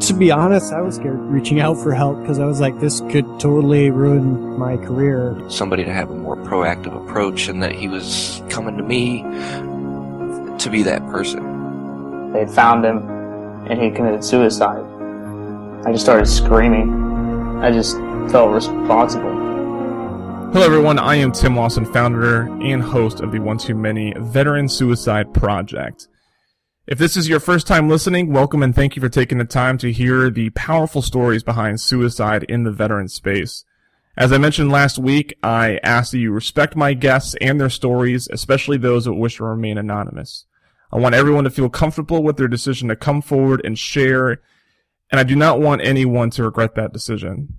To be honest, I was scared reaching out for help because I was like, this could totally ruin my career. Somebody to have a more proactive approach and that he was coming to me to be that person. They found him and he committed suicide. I just started screaming. I just felt responsible. Hello, everyone. I am Tim Lawson, founder and host of the One Too Many Veteran Suicide Project. If this is your first time listening, welcome and thank you for taking the time to hear the powerful stories behind suicide in the veteran space. As I mentioned last week, I ask that you respect my guests and their stories, especially those that wish to remain anonymous. I want everyone to feel comfortable with their decision to come forward and share, and I do not want anyone to regret that decision.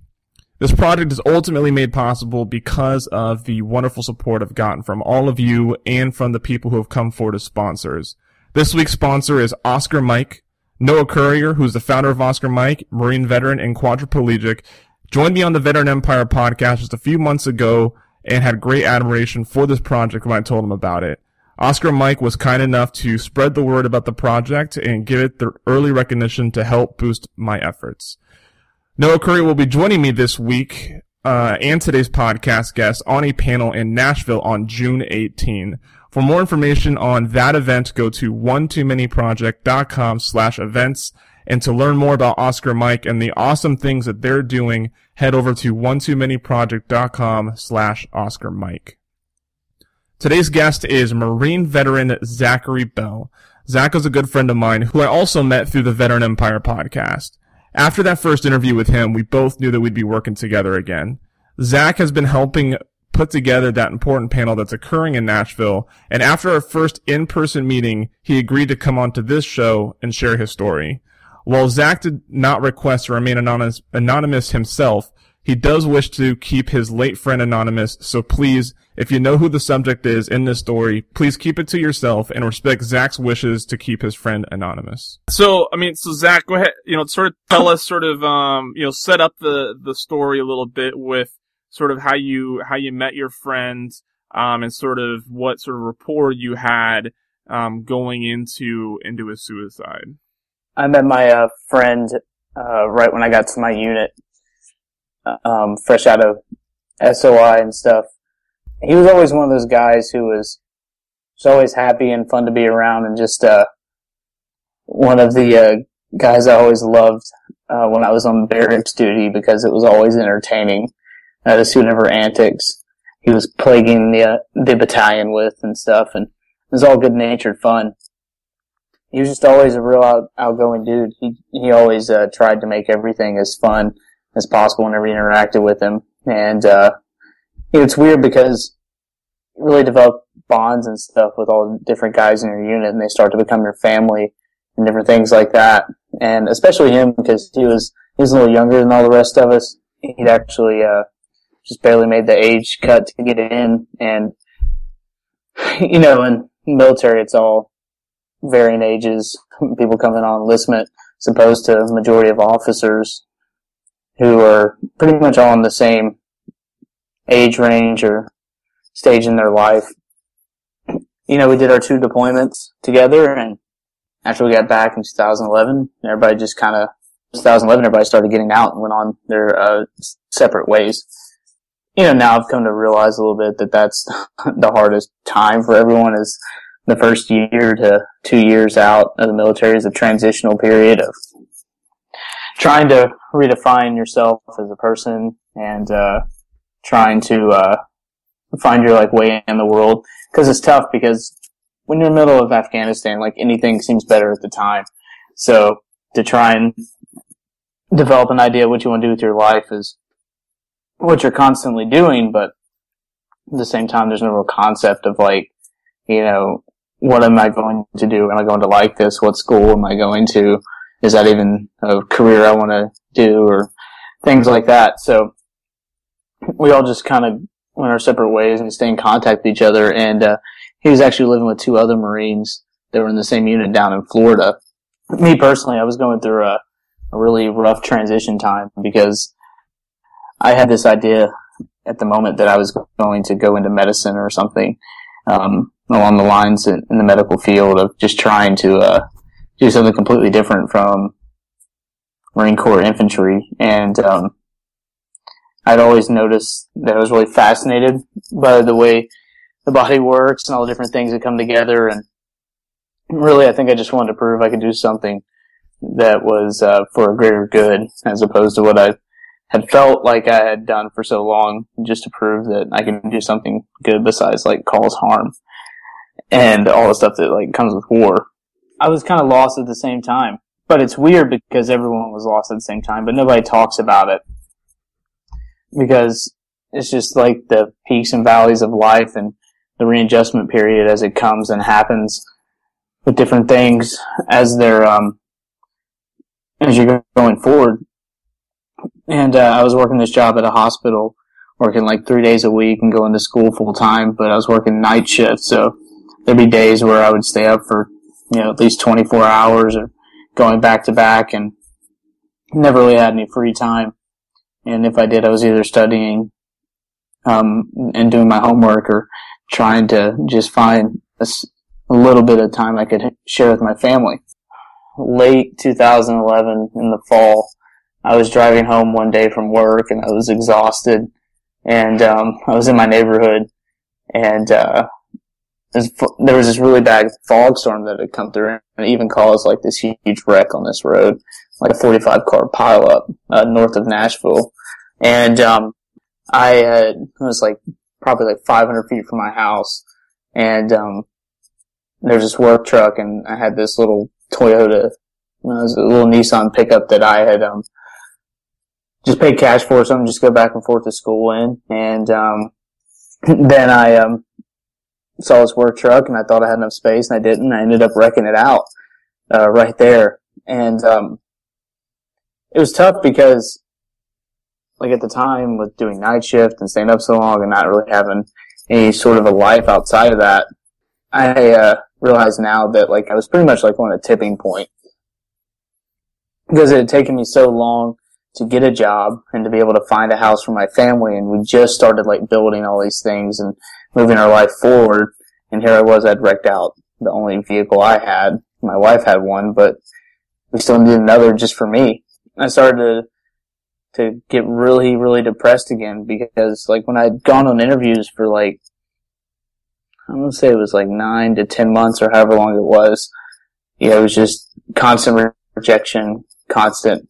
This project is ultimately made possible because of the wonderful support I've gotten from all of you and from the people who have come forward as sponsors. This week's sponsor is Oscar Mike. Noah Currier, who's the founder of Oscar Mike, Marine veteran and quadriplegic, joined me on the Veteran Empire podcast just a few months ago and had great admiration for this project when I told him about it. Oscar Mike was kind enough to spread the word about the project and give it the early recognition to help boost my efforts. Noah Currier will be joining me this week uh, and today's podcast guest on a panel in Nashville on June 18. For more information on that event, go to one-too-many-project.com slash events. And to learn more about Oscar Mike and the awesome things that they're doing, head over to one-too-many-project.com slash Oscar Mike. Today's guest is Marine veteran Zachary Bell. Zach is a good friend of mine who I also met through the Veteran Empire podcast. After that first interview with him, we both knew that we'd be working together again. Zach has been helping put together that important panel that's occurring in Nashville. And after our first in-person meeting, he agreed to come onto this show and share his story. While Zach did not request to remain anonymous, anonymous himself, he does wish to keep his late friend anonymous. So please, if you know who the subject is in this story, please keep it to yourself and respect Zach's wishes to keep his friend anonymous. So, I mean, so Zach, go ahead, you know, sort of tell us sort of, um, you know, set up the, the story a little bit with, sort of how you how you met your friends um, and sort of what sort of rapport you had um, going into into his suicide. I met my uh, friend uh, right when I got to my unit, um, fresh out of SOI and stuff. He was always one of those guys who was, was always happy and fun to be around, and just uh, one of the uh, guys I always loved uh, when I was on barracks duty because it was always entertaining uh, the student of her antics he was plaguing the uh, the battalion with and stuff, and it was all good natured fun. He was just always a real out, outgoing dude. He he always uh, tried to make everything as fun as possible whenever you interacted with him, and uh, you know, it's weird because you really develop bonds and stuff with all the different guys in your unit, and they start to become your family and different things like that. And especially him because he was he was a little younger than all the rest of us. He'd actually uh, just barely made the age cut to get in. And, you know, in military, it's all varying ages, people coming on enlistment, as opposed to majority of officers who are pretty much all in the same age range or stage in their life. You know, we did our two deployments together and after we got back in 2011, everybody just kind of 2011, everybody started getting out and went on their uh, separate ways you know, now I've come to realize a little bit that that's the hardest time for everyone is the first year to two years out of the military is a transitional period of trying to redefine yourself as a person and, uh, trying to, uh, find your like way in the world. Cause it's tough because when you're in the middle of Afghanistan, like anything seems better at the time. So to try and develop an idea of what you want to do with your life is what you're constantly doing, but at the same time, there's no real concept of like, you know, what am I going to do? Am I going to like this? What school am I going to? Is that even a career I want to do or things like that? So we all just kind of went our separate ways and we stayed in contact with each other. And uh, he was actually living with two other Marines that were in the same unit down in Florida. Me personally, I was going through a, a really rough transition time because I had this idea at the moment that I was going to go into medicine or something um, along the lines in, in, the medical field of just trying to uh, do something completely different from Marine Corps infantry. And um, I'd always noticed that I was really fascinated by the way the body works and all the different things that come together. And really, I think I just wanted to prove I could do something that was uh, for a greater good as opposed to what I had felt like I had done for so long just to prove that I can do something good besides like cause harm and all the stuff that like comes with war. I was kind of lost at the same time, but it's weird because everyone was lost at the same time, but nobody talks about it. Because it's just like the peaks and valleys of life and the readjustment period as it comes and happens with different things as they're um as you're going forward and uh, I was working this job at a hospital, working like three days a week and going to school full time. But I was working night shift, so there'd be days where I would stay up for you know at least 24 hours or going back to back, and never really had any free time. And if I did, I was either studying um, and doing my homework or trying to just find a, a little bit of time I could share with my family. Late 2011 in the fall, I was driving home one day from work and I was exhausted and um, I was in my neighborhood and uh, there was this really bad fog storm that had come through and even caused like this huge wreck on this road, like a 45 car pileup uh, north of Nashville. And um, I had, was like probably like 500 feet from my house and um, there's this work truck and I had this little Toyota, it was a little Nissan pickup that I had um, just pay cash for something, just go back and forth to school in. And, um, then I, um, saw this work truck and I thought I had enough space and I didn't. I ended up wrecking it out, uh, right there. And, um, it was tough because, like at the time with doing night shift and staying up so long and not really having any sort of a life outside of that, I, uh, realize now that like I was pretty much like on a tipping point because it had taken me so long to get a job and to be able to find a house for my family. And we just started like building all these things and moving our life forward. And here I was, I'd wrecked out the only vehicle I had. My wife had one, but we still needed another just for me. I started to to get really, really depressed again because like when I'd gone on interviews for like I'm gonna say it was like nine to ten months or however long it was. Yeah, it was just constant rejection, constant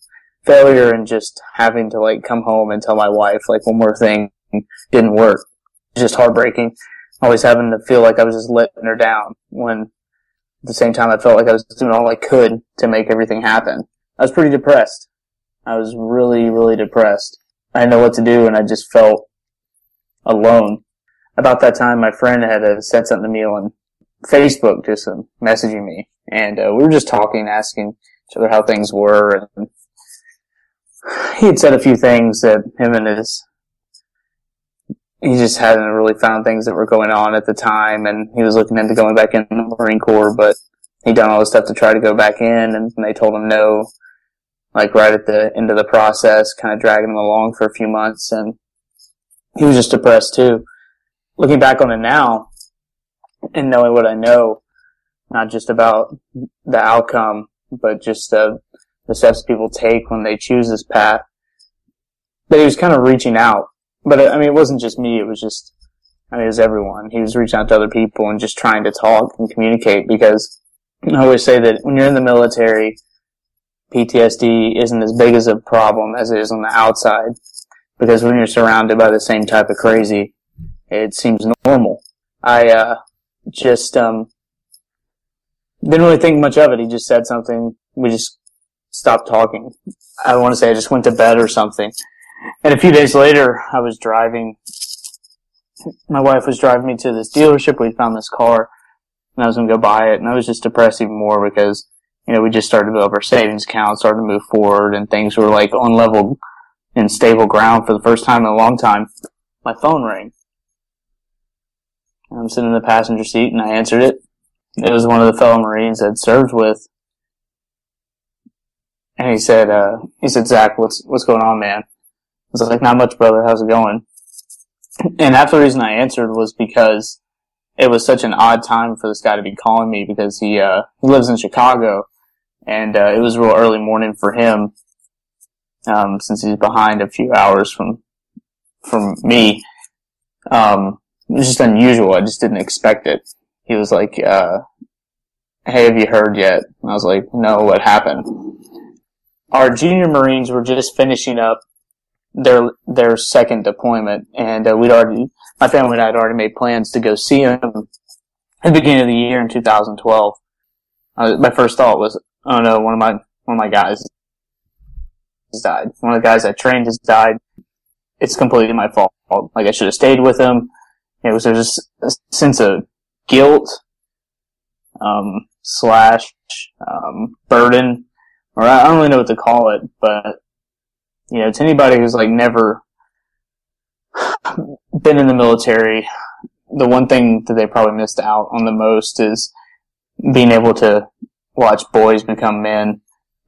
failure and just having to like come home and tell my wife like one more thing didn't work. Just heartbreaking. Always having to feel like I was just letting her down when at the same time I felt like I was doing all I could to make everything happen. I was pretty depressed. I was really, really depressed. I didn't know what to do and I just felt alone. About that time, my friend had uh, said something to me on Facebook, just uh, messaging me, and uh, we were just talking, asking each other how things were, and he had said a few things that him and his he just hadn't really found things that were going on at the time, and he was looking into going back in the Marine Corps, but he'd done all the stuff to try to go back in, and they told him no, like right at the end of the process, kind of dragging him along for a few months, and he was just depressed too. Looking back on it now, and knowing what I know, not just about the outcome, but just uh, the steps people take when they choose this path. But he was kind of reaching out. But I mean, it wasn't just me. It was just, I mean, it was everyone. He was reaching out to other people and just trying to talk and communicate because I always say that when you're in the military, PTSD isn't as big as a problem as it is on the outside. Because when you're surrounded by the same type of crazy, it seems normal. I, uh, just, um, didn't really think much of it. He just said something. We just stopped talking. I want to say I just went to bed or something. And a few days later, I was driving. My wife was driving me to this dealership. We found this car, and I was going to go buy it. And I was just depressed even more because, you know, we just started to build our savings account, started to move forward, and things were like on level and stable ground for the first time in a long time. My phone rang, I'm sitting in the passenger seat and I answered it. It was one of the fellow Marines I'd served with. And he said, uh, he said, Zach, what's, what's going on, man? I was like, not much, brother. How's it going? And half the reason I answered was because it was such an odd time for this guy to be calling me because he, uh, he lives in Chicago and, uh, it was real early morning for him, um, since he's behind a few hours from, from me. Um, it was just unusual. I just didn't expect it. He was like, uh, hey, have you heard yet? And I was like, no, what happened? Our junior Marines were just finishing up their, their second deployment and, uh, we'd already, my family and I had already made plans to go see them at the beginning of the year in 2012. Uh, my first thought was, oh no, one of my, one of my guys has died. One of the guys I trained has died. It's completely my fault. Like I should have stayed with him. It was there's a sense of guilt, um, slash, um, burden, or I don't really know what to call it, but, you know, to anybody who's like never been in the military, the one thing that they probably missed out on the most is being able to watch boys become men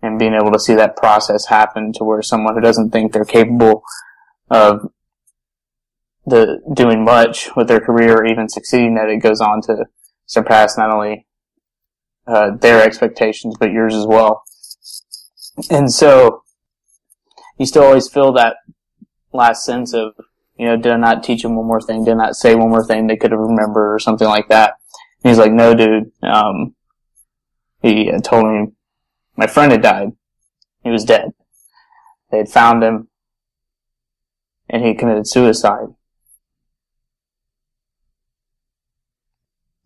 and being able to see that process happen to where someone who doesn't think they're capable of the doing much with their career or even succeeding that it goes on to surpass not only uh, their expectations but yours as well. And so you still always feel that last sense of you know, did I not teach him one more thing? Did I not say one more thing they could have remembered or something like that? And he's like, no, dude. Um, he told me my friend had died. He was dead. They had found him and he committed suicide.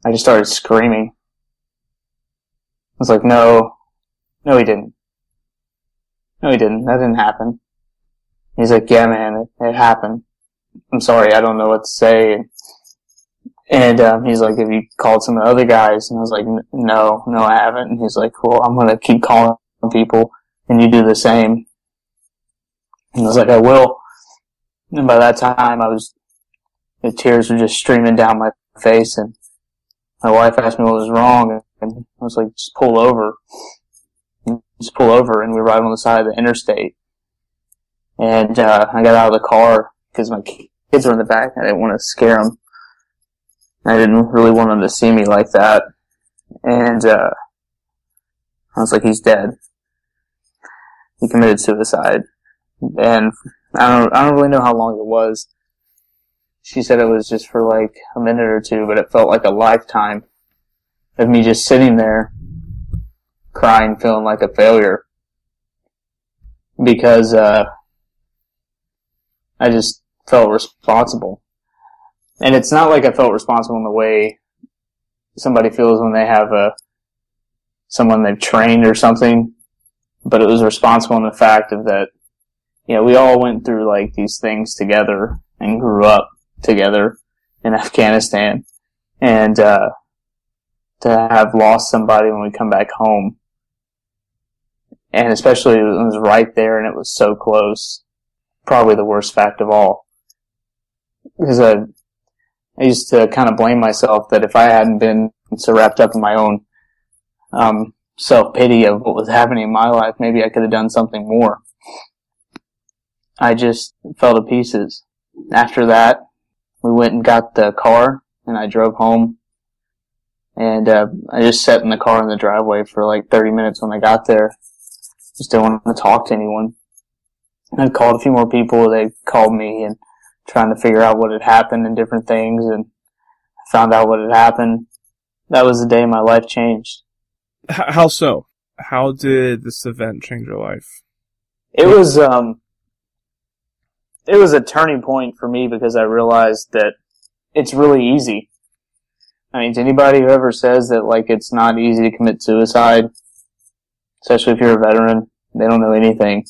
I just started screaming. I was like, no, no, he didn't. No, he didn't. That didn't happen. He's like, yeah, man, it, it happened. I'm sorry, I don't know what to say. And um, he's like, have you called some of the other guys? And I was like, no, no, I haven't. And he's like, well, I'm going to keep calling people and you do the same. And I was like, I will. And by that time, I was, the tears were just streaming down my face and my wife asked me what was wrong and I was like, just pull over. Just pull over and we ride on the side of the interstate. And, uh, I got out of the car because my kids were in the back. I didn't want to scare them. I didn't really want them to see me like that. And, uh, I was like, he's dead. He committed suicide. And I don't, I don't really know how long it was. She said it was just for like a minute or two, but it felt like a lifetime of me just sitting there crying, feeling like a failure. Because, uh, I just felt responsible. And it's not like I felt responsible in the way somebody feels when they have a, someone they've trained or something, but it was responsible in the fact of that, you know, we all went through like these things together and grew up together in Afghanistan. And, uh, to have lost somebody when we come back home. And especially it was right there and it was so close. Probably the worst fact of all because I, I used to kind of blame myself that if I hadn't been so wrapped up in my own um, self pity of what was happening in my life, maybe I could have done something more. I just fell to pieces. After that, we went and got the car, and I drove home. And uh, I just sat in the car in the driveway for like 30 minutes when I got there. Just didn't want to talk to anyone. I called a few more people. They called me, and trying to figure out what had happened and different things and found out what had happened. That was the day my life changed. How so? How did this event change your life? It was, um, it was a turning point for me because I realized that it's really easy. I mean, to anybody who ever says that like it's not easy to commit suicide, especially if you're a veteran, they don't know anything.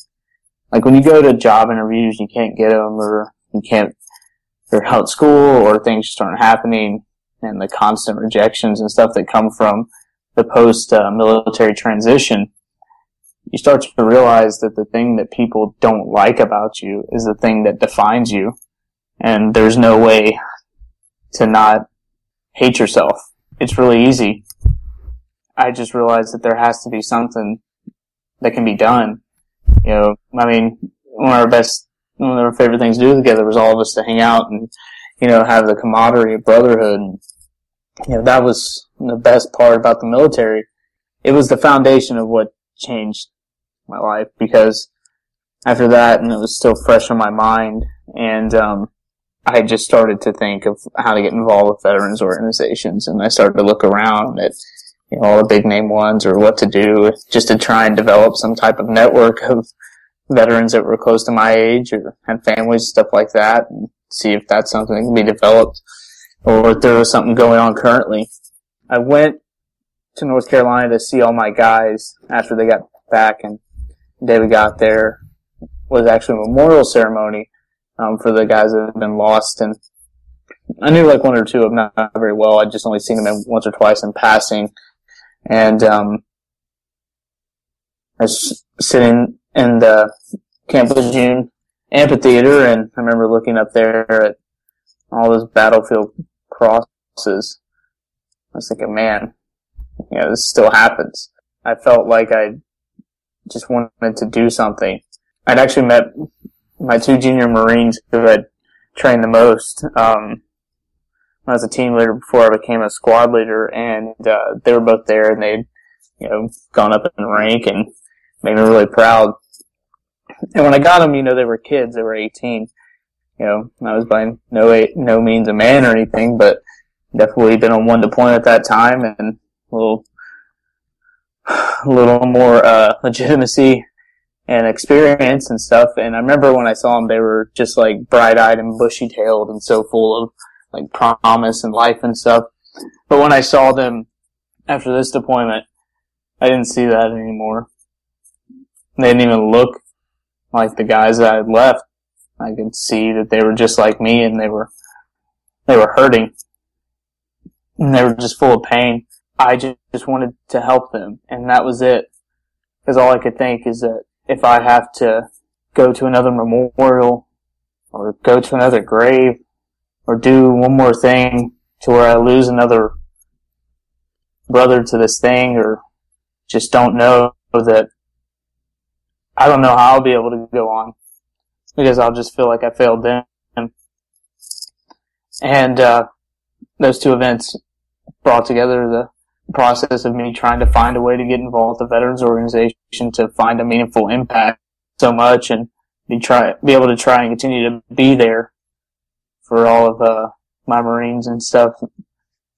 Like when you go to job interviews, you can't get them, or you can't figure out school or things just aren't happening and the constant rejections and stuff that come from the post uh, military transition, you start to realize that the thing that people don't like about you is the thing that defines you. And there's no way to not hate yourself. It's really easy. I just realized that there has to be something that can be done. You know, I mean, one of our best, one of our favorite things to do together was all of us to hang out and, you know, have the camaraderie of brotherhood. And, you know, that was the best part about the military. It was the foundation of what changed my life because after that, and it was still fresh on my mind, and um, I just started to think of how to get involved with veterans organizations, and I started to look around at you know all the big name ones or what to do just to try and develop some type of network of veterans that were close to my age or had families stuff like that, and see if that's something that can be developed or if there was something going on currently. I went to North Carolina to see all my guys after they got back, and we got there was actually a memorial ceremony um, for the guys that had been lost. And I knew like one or two of them not very well. I'd just only seen them once or twice in passing. And um, I was sitting in the Camp Lejeune amphitheater, and I remember looking up there at all those battlefield crosses. I was thinking, man, you know, this still happens. I felt like I just wanted to do something. I'd actually met my two junior Marines who had trained the most. Um, I was a team leader before I became a squad leader, and uh, they were both there, and they'd you know gone up in rank and made me really proud. And when I got them, you know, they were kids; they were 18. You know, I was by no no means a man or anything, but definitely been on one deployment at that time, and a little a little more uh, legitimacy and experience and stuff. And I remember when I saw them, they were just like bright eyed and bushy tailed and so full of like promise and life and stuff. But when I saw them after this deployment, I didn't see that anymore. They didn't even look like the guys that I had left. I could see that they were just like me and they were, they were hurting. And they were just full of pain. I just, just wanted to help them and that was it. Cause all I could think is that if I have to go to another memorial or go to another grave or do one more thing to where I lose another brother to this thing or just don't know that I don't know how I'll be able to go on because I'll just feel like I failed them. And, uh, those two events brought together the process of me trying to find a way to get involved with the veterans organization to find a meaningful impact so much and be try be able to try and continue to be there for all of uh, my Marines and stuff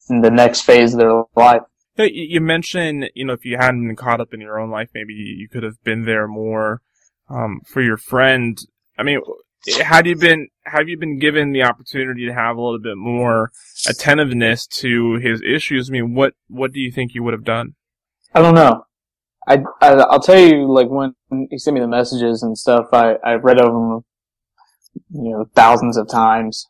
in the next phase of their life. You mentioned, you know, if you hadn't been caught up in your own life, maybe you could have been there more um, for your friend. I mean, had you been have you been given the opportunity to have a little bit more attentiveness to his issues? I mean, what what do you think you would have done? I don't know. I, I will tell you like when he sent me the messages and stuff. I I read over them, you know, thousands of times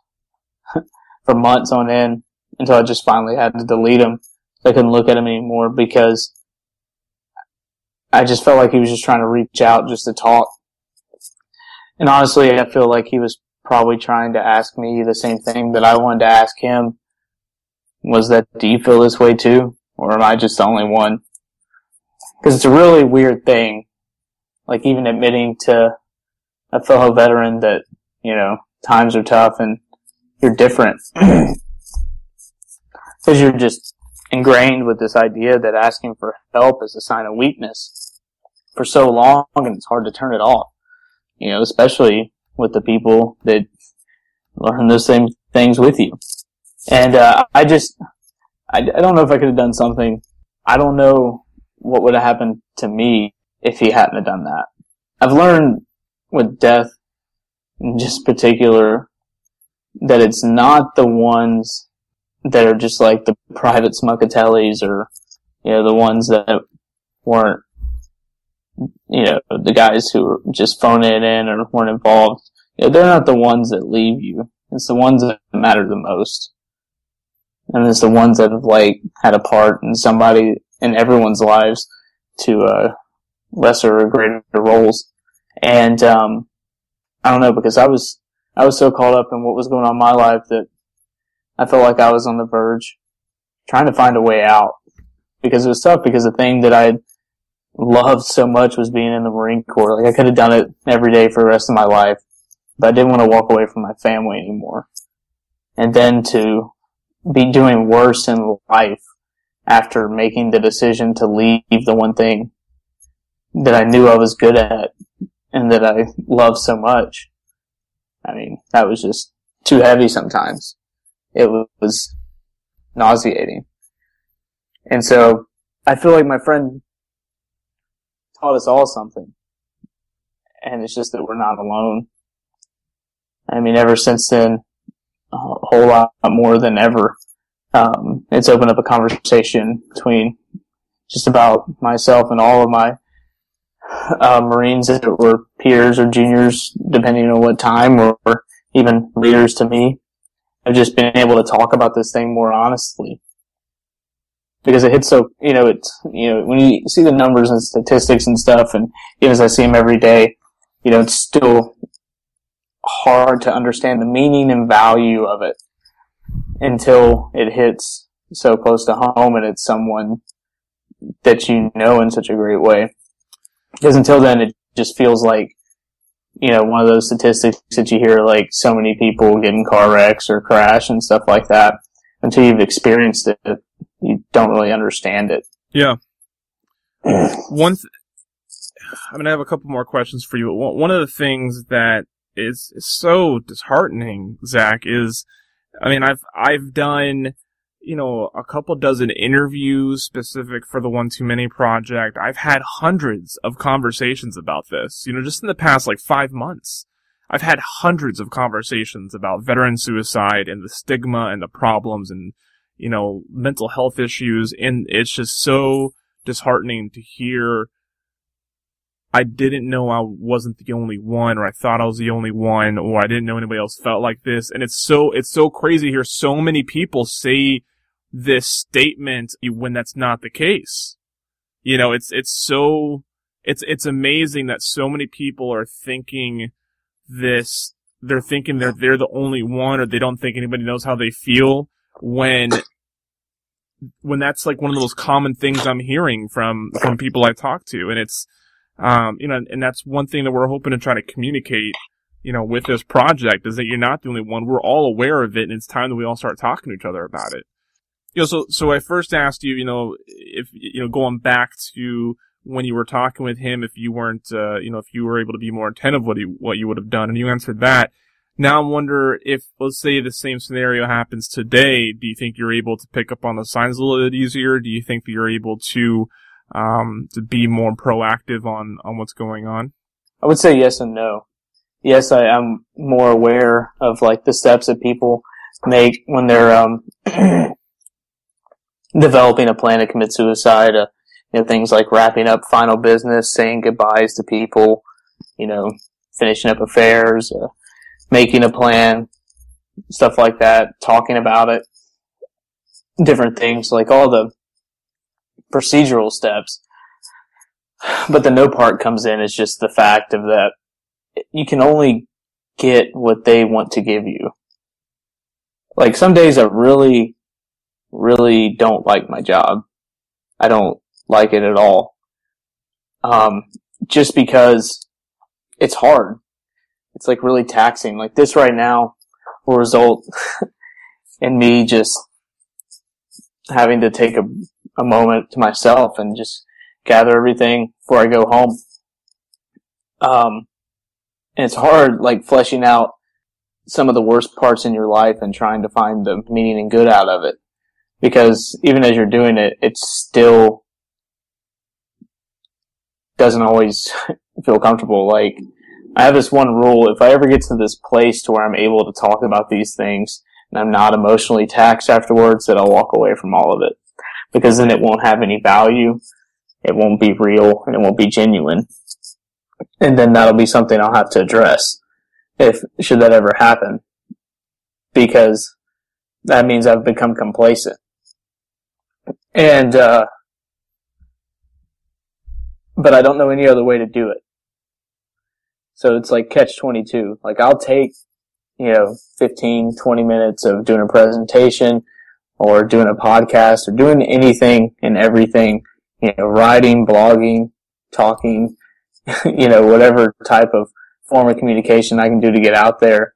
for months on end until I just finally had to delete him. I couldn't look at him anymore because I just felt like he was just trying to reach out just to talk and honestly, I feel like he was probably trying to ask me the same thing that I wanted to ask him. Was that, do you feel this way too? Or am I just the only one? Cause it's a really weird thing. Like even admitting to a fellow veteran that, you know, times are tough and you're different. Cause you're just ingrained with this idea that asking for help is a sign of weakness for so long and it's hard to turn it off you know, especially with the people that learn those same things with you. And, uh, I just, I, I don't know if I could have done something. I don't know what would have happened to me if he hadn't have done that. I've learned with death in just particular that it's not the ones that are just like the private Schmuckatellis or, you know, the ones that weren't you know, the guys who are just phoning it in or weren't involved, you know, they're not the ones that leave you. It's the ones that matter the most. And it's the ones that have like had a part in somebody in everyone's lives to, uh, lesser or greater roles. And, um, I don't know, because I was, I was so caught up in what was going on in my life that I felt like I was on the verge trying to find a way out because it was tough because the thing that I loved so much was being in the Marine Corps. Like I could have done it every day for the rest of my life, but I didn't want to walk away from my family anymore. And then to be doing worse in life after making the decision to leave the one thing that I knew I was good at and that I loved so much. I mean, that was just too heavy sometimes. It was nauseating. And so I feel like my friend taught us all something. And it's just that we're not alone. I mean, ever since then, a whole lot more than ever, um, it's opened up a conversation between just about myself and all of my uh, Marines that were peers or juniors, depending on what time, or, even leaders to me. I've just been able to talk about this thing more honestly because it hits so you know it's you know when you see the numbers and statistics and stuff and even as I see them every day, you know it's still hard to understand the meaning and value of it until it hits so close to home and it's someone that you know in such a great way. Because until then, it just feels like you know one of those statistics that you hear like so many people get in car wrecks or crash and stuff like that. Until you've experienced it, you don't really understand it. Yeah. One, th- I mean, I have a couple more questions for you. One of the things that is, so disheartening, Zach, is, I mean, I've I've done, you know, a couple dozen interviews specific for the One Too Many project. I've had hundreds of conversations about this. You know, just in the past like five months. I've had hundreds of conversations about veteran suicide and the stigma and the problems and you know, mental health issues. And it's just so disheartening to hear I didn't know I wasn't the only one, or I thought I was the only one, or I didn't know anybody else felt like this. And it's so, it's so crazy to hear so many people say this statement when that's not the case. You know, it's, it's so, it's, it's amazing that so many people are thinking this, they're thinking they're, they're the only one, or they don't think anybody knows how they feel when when that's like one of the most common things I'm hearing from from people I talk to, and it's um you know, and that's one thing that we're hoping to try to communicate, you know, with this project is that you're not the only one. We're all aware of it, and it's time that we all start talking to each other about it. You know, so so I first asked you, you know, if you know, going back to when you were talking with him, if you weren't, uh, you know, if you were able to be more attentive, what you what you would have done, and you answered that. Now I wonder if, let's say the same scenario happens today, do you think you're able to pick up on the signs a little bit easier? Do you think that you're able to, um, to be more proactive on, on what's going on? I would say yes and no. Yes, I am more aware of like the steps that people make when they're, um, developing a plan to commit suicide, uh, you know, things like wrapping up final business, saying goodbyes to people, you know, finishing up affairs, uh, making a plan, stuff like that, talking about it, different things, like all the procedural steps. But the no part comes in is just the fact of that you can only get what they want to give you. Like some days are really, really don't like my job. I don't like it at all. Um, just because it's hard it's like really taxing. Like this right now will result in me just having to take a, a moment to myself and just gather everything before I go home. Um, and it's hard, like fleshing out some of the worst parts in your life and trying to find the meaning and good out of it. Because even as you're doing it, it still doesn't always feel comfortable. Like, I have this one rule. If I ever get to this place to where I'm able to talk about these things and I'm not emotionally taxed afterwards, that I'll walk away from all of it. Because then it won't have any value. It won't be real and it won't be genuine. And then that'll be something I'll have to address if, should that ever happen. Because that means I've become complacent. And, uh, but I don't know any other way to do it. So it's like catch 22. Like I'll take, you know, 15, 20 minutes of doing a presentation or doing a podcast or doing anything and everything, you know, writing, blogging, talking, you know, whatever type of form of communication I can do to get out there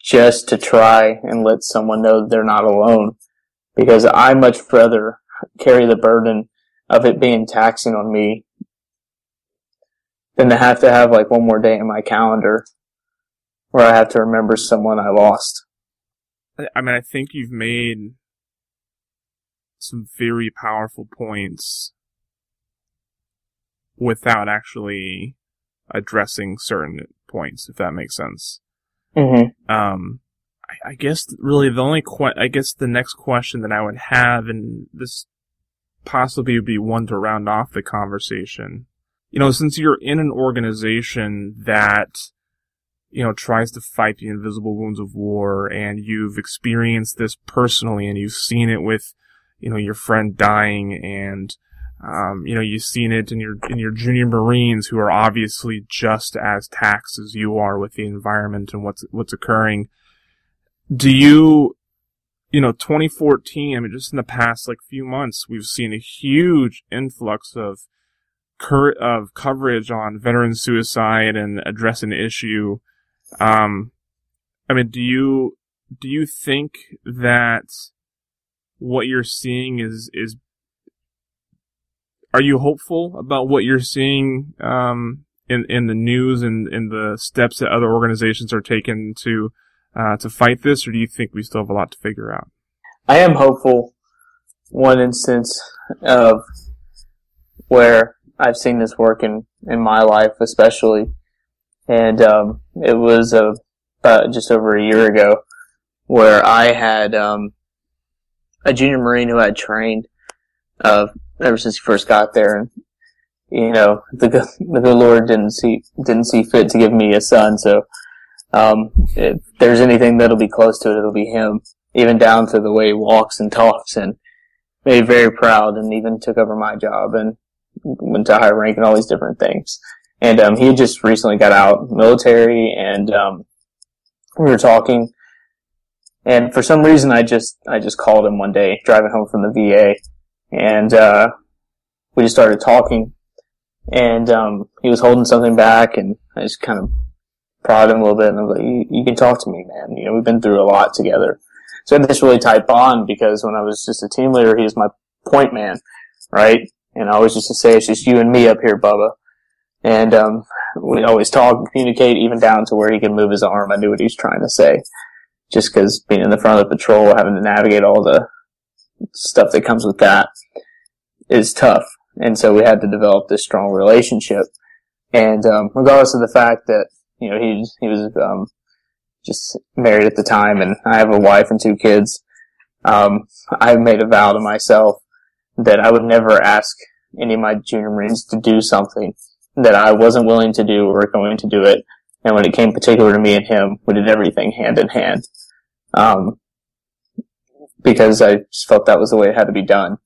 just to try and let someone know they're not alone. Because I much rather carry the burden of it being taxing on me than to have to have like one more day in my calendar where I have to remember someone I lost. I mean, I think you've made some very powerful points without actually addressing certain points, if that makes sense. Mm-hmm. Um, I, I guess really the only que- I guess the next question that I would have, and this possibly would be one to round off the conversation. You know, since you're in an organization that, you know, tries to fight the invisible wounds of war and you've experienced this personally and you've seen it with, you know, your friend dying and, um, you know, you've seen it in your, in your junior Marines who are obviously just as taxed as you are with the environment and what's, what's occurring. Do you, you know, 2014, I mean, just in the past like few months, we've seen a huge influx of cur- of coverage on veteran suicide and addressing the issue. Um, I mean, do you, do you think that what you're seeing is, is, are you hopeful about what you're seeing, um, in, in the news and in the steps that other organizations are taking to, uh, to fight this, or do you think we still have a lot to figure out? I am hopeful. One instance of where I've seen this work in, in my life, especially, and um, it was uh, about just over a year ago, where I had um, a junior marine who had trained uh, ever since he first got there, and you know the the good Lord didn't see didn't see fit to give me a son, so um, if there's anything that'll be close to it, it'll be him. Even down to the way he walks and talks, and made very proud, and even took over my job and went to high rank and all these different things. And um, he just recently got out military, and um, we were talking. And for some reason, I just I just called him one day driving home from the VA, and uh, we just started talking. And um, he was holding something back, and I just kind of prodded him a little bit, and I was like, you, "You can talk to me, man. You know, we've been through a lot together." So I had this really tight bond because when I was just a team leader, he was my point man, right? And I always used to say, "It's just you and me up here, Bubba." And um, we always talk and communicate, even down to where he could move his arm. I knew what he was trying to say, just because being in the front of the patrol, having to navigate all the stuff that comes with that is tough. And so we had to develop this strong relationship. And um, regardless of the fact that you know he he was um, just married at the time, and I have a wife and two kids, um, I made a vow to myself that I would never ask any of my junior marines to do something that I wasn't willing to do or going to do it. And when it came particular to me and him, we did everything hand in hand. Um, because I just felt that was the way it had to be done.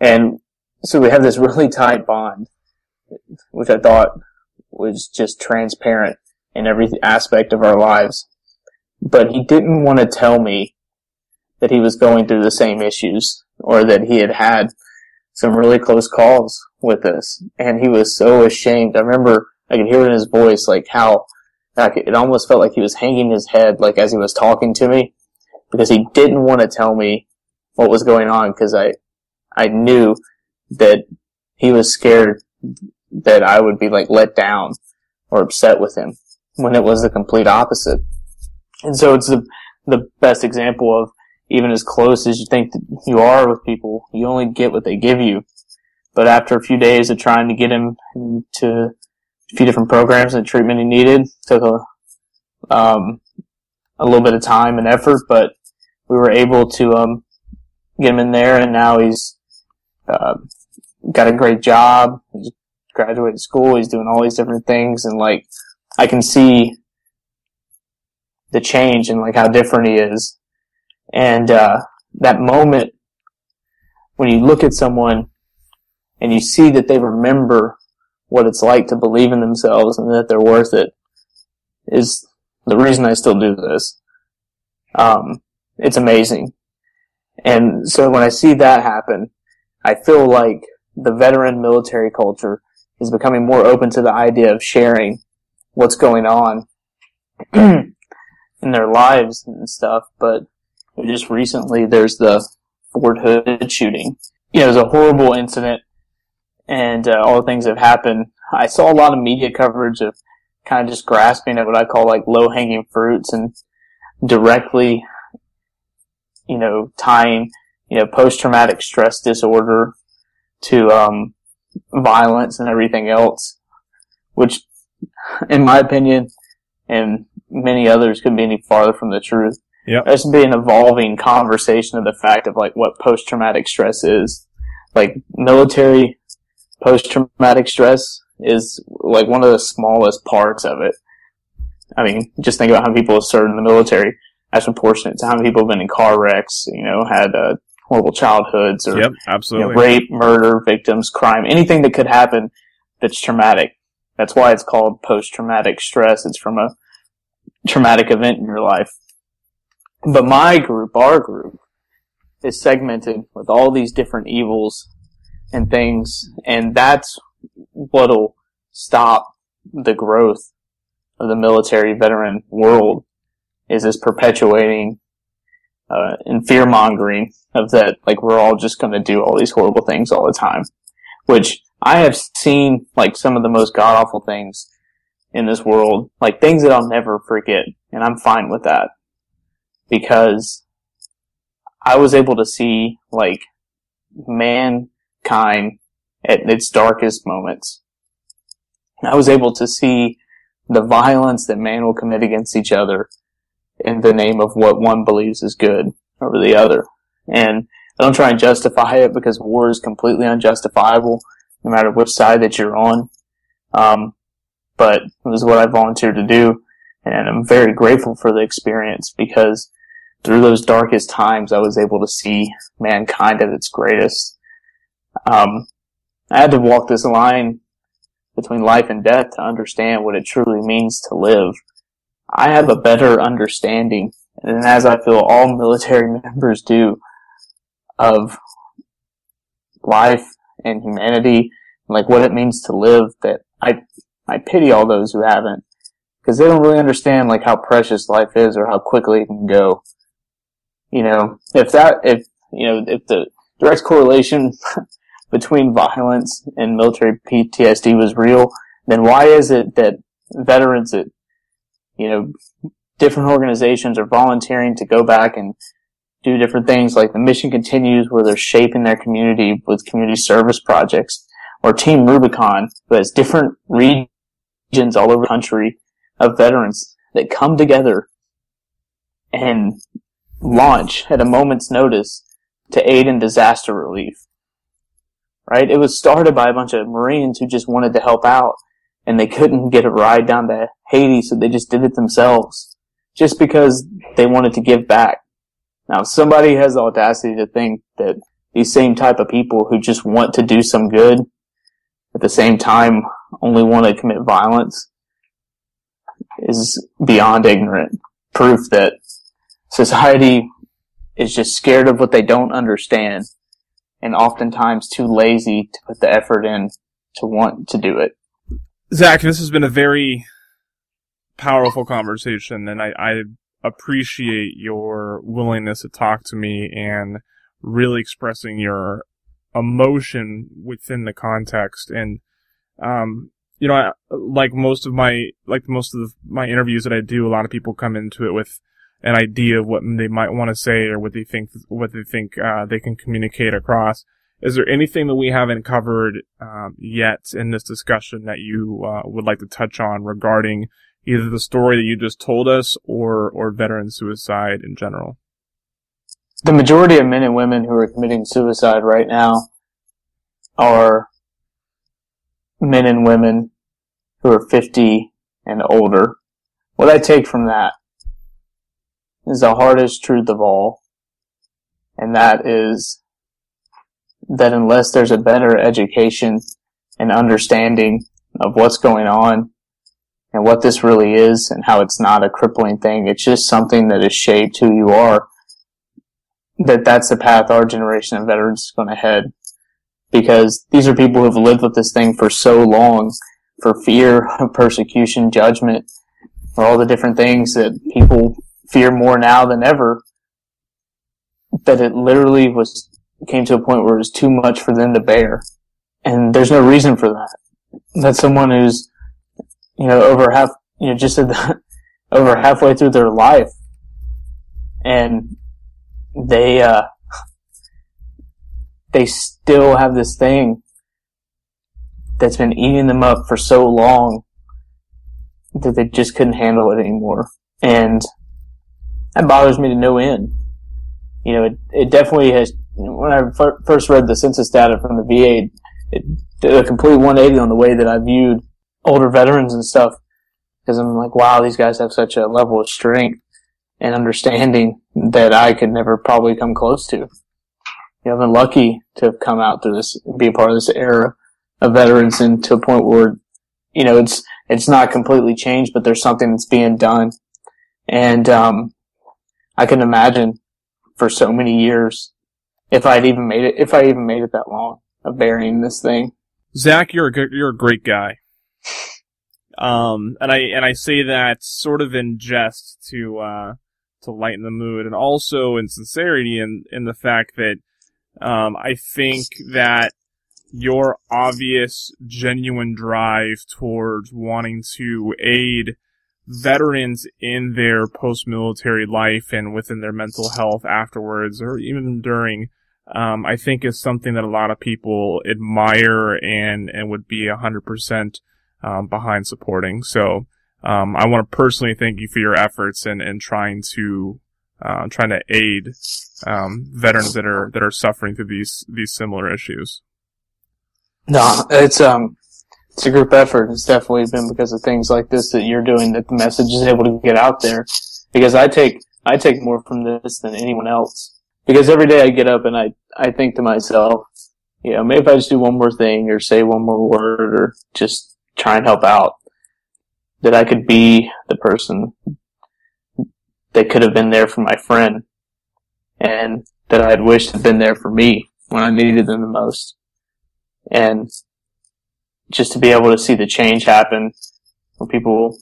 And so we have this really tight bond, which I thought was just transparent in every aspect of our lives. But he didn't want to tell me that he was going through the same issues or that he had had some really close calls with us. And he was so ashamed. I remember I could hear in his voice, like how like, it almost felt like he was hanging his head, like as he was talking to me, because he didn't want to tell me what was going on because I, I knew that he was scared that I would be like let down or upset with him when it was the complete opposite. And so it's the, the best example of even as close as you think that you are with people, you only get what they give you. But after a few days of trying to get him into a few different programs and treatment he needed, took a, um, a little bit of time and effort, but we were able to, um, get him in there and now he's, uh, got a great job. He's graduated school. He's doing all these different things and like, I can see the change and like how different he is. And, uh, that moment when you look at someone and you see that they remember what it's like to believe in themselves and that they're worth it is the reason I still do this. Um, it's amazing. And so when I see that happen, I feel like the veteran military culture is becoming more open to the idea of sharing what's going on in their lives and stuff. But just recently, there's the Fort Hood shooting. You know, it was a horrible incident, and uh, all the things that have happened. I saw a lot of media coverage of kind of just grasping at what I call like low hanging fruits and directly, you know, tying, you know, post traumatic stress disorder to, um, violence and everything else, which, in my opinion, and many others couldn't be any farther from the truth. Yeah. There's be an evolving conversation of the fact of like what post traumatic stress is. Like military post traumatic stress is like one of the smallest parts of it. I mean, just think about how many people have served in the military as proportionate to how many people have been in car wrecks, you know, had uh, horrible childhoods or Yep, you know, absolutely. rape, murder, victims, crime, anything that could happen that's traumatic. That's why it's called post-traumatic stress. It's from a traumatic event in your life. But my group, our group, is segmented with all these different evils and things, and that's what'll stop the growth of the military veteran world is this perpetuating uh, and fear mongering of that, like we're all just going to do all these horrible things all the time, which I have seen like some of the most god awful things in this world, like things that I'll never forget, and I'm fine with that because I was able to see like mankind at its darkest moments. I was able to see the violence that man will commit against each other in the name of what one believes is good over the other. And I don't try and justify it because war is completely unjustifiable, no matter which side that you're on. Um, but it was what I volunteered to do, and I'm very grateful for the experience because through those darkest times, I was able to see mankind at its greatest. Um, I had to walk this line between life and death to understand what it truly means to live. I have a better understanding, and as I feel all military members do, of life and humanity, like what it means to live, that I, I pity all those who haven't, because they don't really understand like how precious life is or how quickly it can go. You know, if that, if, you know, if the direct correlation between violence and military PTSD was real, then why is it that veterans at, you know, different organizations are volunteering to go back and do different things like the mission continues where they're shaping their community with community service projects or Team Rubicon who has different regions all over the country of veterans that come together and launch at a moment's notice to aid in disaster relief. Right? It was started by a bunch of Marines who just wanted to help out and they couldn't get a ride down to Haiti, so they just did it themselves. Just because they wanted to give back. Now, if somebody has the audacity to think that these same type of people who just want to do some good, at the same time only want to commit violence, is beyond ignorant. Proof that society is just scared of what they don't understand and oftentimes too lazy to put the effort in to want to do it. Zach, this has been a very powerful conversation, and I, I appreciate your willingness to talk to me and really expressing your emotion within the context. And, um, you know, I, like most of my, like most of my interviews that I do, a lot of people come into it with an idea of what they might want to say or what they think, what they think, uh, they can communicate across. Is there anything that we haven't covered um, yet in this discussion that you uh, would like to touch on regarding either the story that you just told us or or veteran suicide in general? The majority of men and women who are committing suicide right now are men and women who are 50 and older. What I take from that is the hardest truth of all, and that is that unless there's a better education and understanding of what's going on and what this really is and how it's not a crippling thing, it's just something that has shaped who you are. that that's the path our generation of veterans is going to head. Because these are people who have lived with this thing for so long, for fear of persecution, judgment, for all the different things that people fear more now than ever, that it literally was, came to a point where it was too much for them to bear. And there's no reason for that. That's someone who's, you know, over half, you know, just the, over halfway through their life. And they, uh, they still have this thing that's been eating them up for so long that they just couldn't handle it anymore. And that bothers me to no end. You know, it, it definitely has, when I first read the census data from the VA, it did a complete 180 on the way that I viewed older veterans and stuff. Cause I'm like, wow, these guys have such a level of strength and understanding that I could never probably come close to. You know, I've been lucky to have come out through this, be a part of this era of veterans and to a point where, you know, it's, it's not completely changed, but there's something that's being done. And, um, I can imagine for so many years if I'd even made it, if I even made it that long of burying this thing. Zach, you're a good, you're a great guy. Um, and I and I say that sort of in jest to uh, to lighten the mood, and also in sincerity, in in the fact that um, I think that your obvious, genuine drive towards wanting to aid veterans in their post-military life and within their mental health afterwards, or even during, um, I think is something that a lot of people admire and and would be a hundred percent um, behind supporting. So um, I want to personally thank you for your efforts and and trying to uh, trying to aid um, veterans that are that are suffering through these these similar issues. No, it's um, it's a group effort. It's definitely been because of things like this that you're doing that the message is able to get out there. Because I take I take more from this than anyone else. Because every day I get up and I I think to myself, you know, maybe if I just do one more thing or say one more word or just try and help out, that I could be the person that could have been there for my friend and that I had wished had been there for me when I needed them the most. And just to be able to see the change happen where people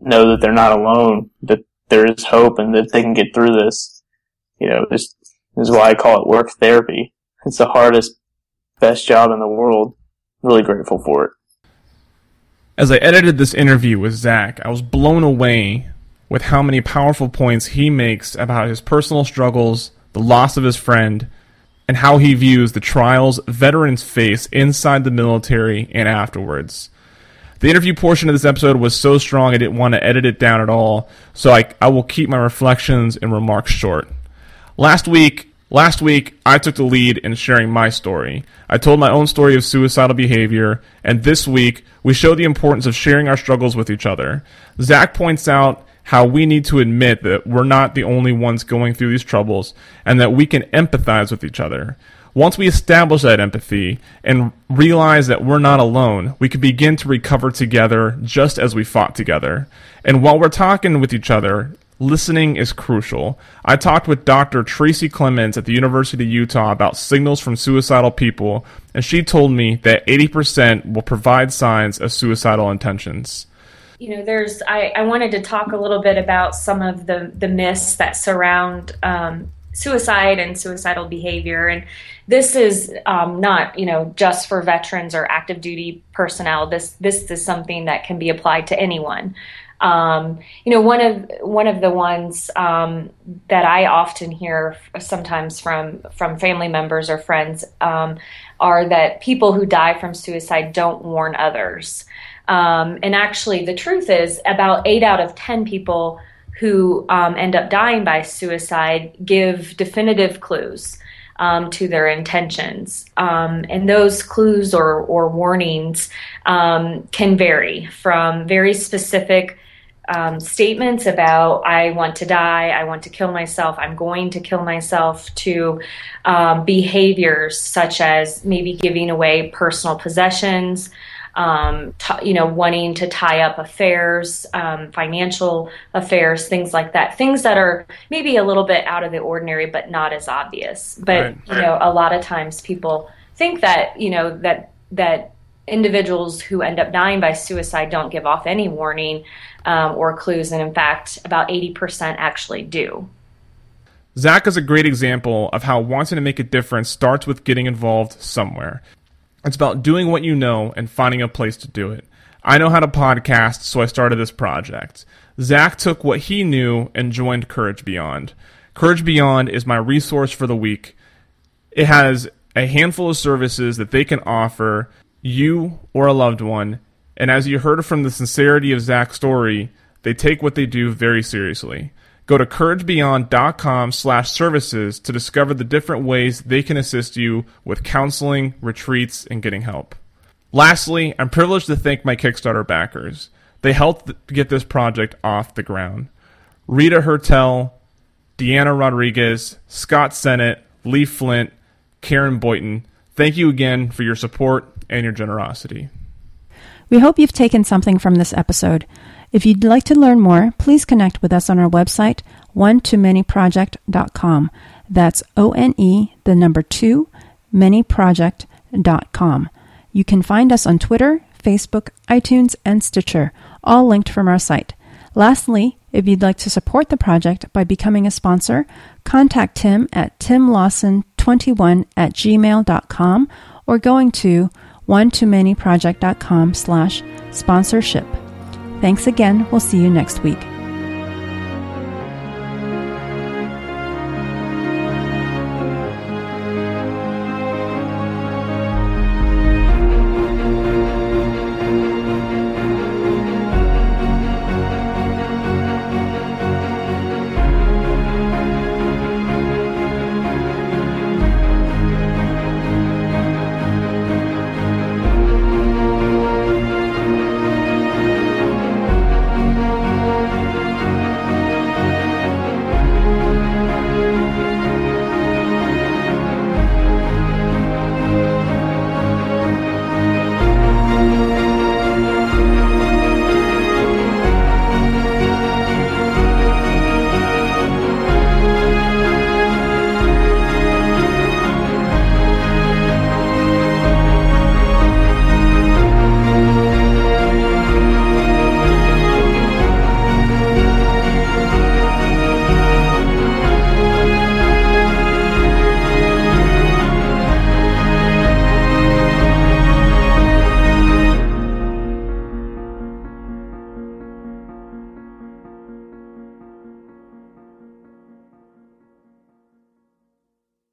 know that they're not alone, that there is hope and that they can get through this. You know, this is why I call it work therapy. It's the hardest, best job in the world. Really grateful for it. As I edited this interview with Zach, I was blown away with how many powerful points he makes about his personal struggles, the loss of his friend, and how he views the trials veterans face inside the military and afterwards. The interview portion of this episode was so strong I didn't want to edit it down at all, so I, I will keep my reflections and remarks short. Last week, Last week, I took the lead in sharing my story. I told my own story of suicidal behavior, and this week, we show the importance of sharing our struggles with each other. Zach points out how we need to admit that we're not the only ones going through these troubles and that we can empathize with each other. Once we establish that empathy and realize that we're not alone, we can begin to recover together just as we fought together. And while we're talking with each other, listening is crucial. I talked with Dr. Tracy Clemans at the University of Utah about signals from suicidal people, and she told me that 80% will provide signs of suicidal intentions you know, there's I, I wanted to talk a little bit about some of the the myths that surround um, suicide and suicidal behavior, and this is um, not you know just for veterans or active duty personnel. This this is something that can be applied to anyone. Um, you know, one of one of the ones um, that I often hear sometimes from from family members or friends um, are that people who die from suicide don't warn others. Um, and actually, the truth is, about eight out of 10 people who um, end up dying by suicide give definitive clues um, to their intentions. Um, and those clues or, or warnings um, can vary from very specific. Um, statements about I want to die, I want to kill myself, I'm going to kill myself, to um, behaviors such as maybe giving away personal possessions, um, t- you know, wanting to tie up affairs, um, financial affairs, things like that. Things that are maybe a little bit out of the ordinary, but not as obvious. But Right. you know, a lot of times people think that you know that that individuals who end up dying by suicide don't give off any warning um, or clues, and in fact, about eighty percent actually do. Zach is a great example of how wanting to make a difference starts with getting involved somewhere. It's about doing what you know and finding a place to do it. I know how to podcast, so I started this project. Zach took what he knew and joined Courage Beyond. Courage Beyond is my resource for the week. It has a handful of services that they can offer you or a loved one. And as you heard from the sincerity of Zach's story, they take what they do very seriously. Go to couragebeyond.com slash services to discover the different ways they can assist you with counseling, retreats, and getting help. Lastly, I'm privileged to thank my Kickstarter backers. They helped get this project off the ground. Rita Hertel, Deanna Rodriguez, Scott Sennett, Lee Flint, Karen Boyton, thank you again for your support and your generosity. We hope you've taken something from this episode. If you'd like to learn more, please connect with us on our website, one to manyproject.com. That's O N E, the number two, manyproject.com. You can find us on Twitter, Facebook, iTunes, and Stitcher, all linked from our site. Lastly, if you'd like to support the project by becoming a sponsor, contact Tim at timlawson21 at gmail.com or going to one to manyproject.com slash sponsorship. Thanks again. We'll see you next week.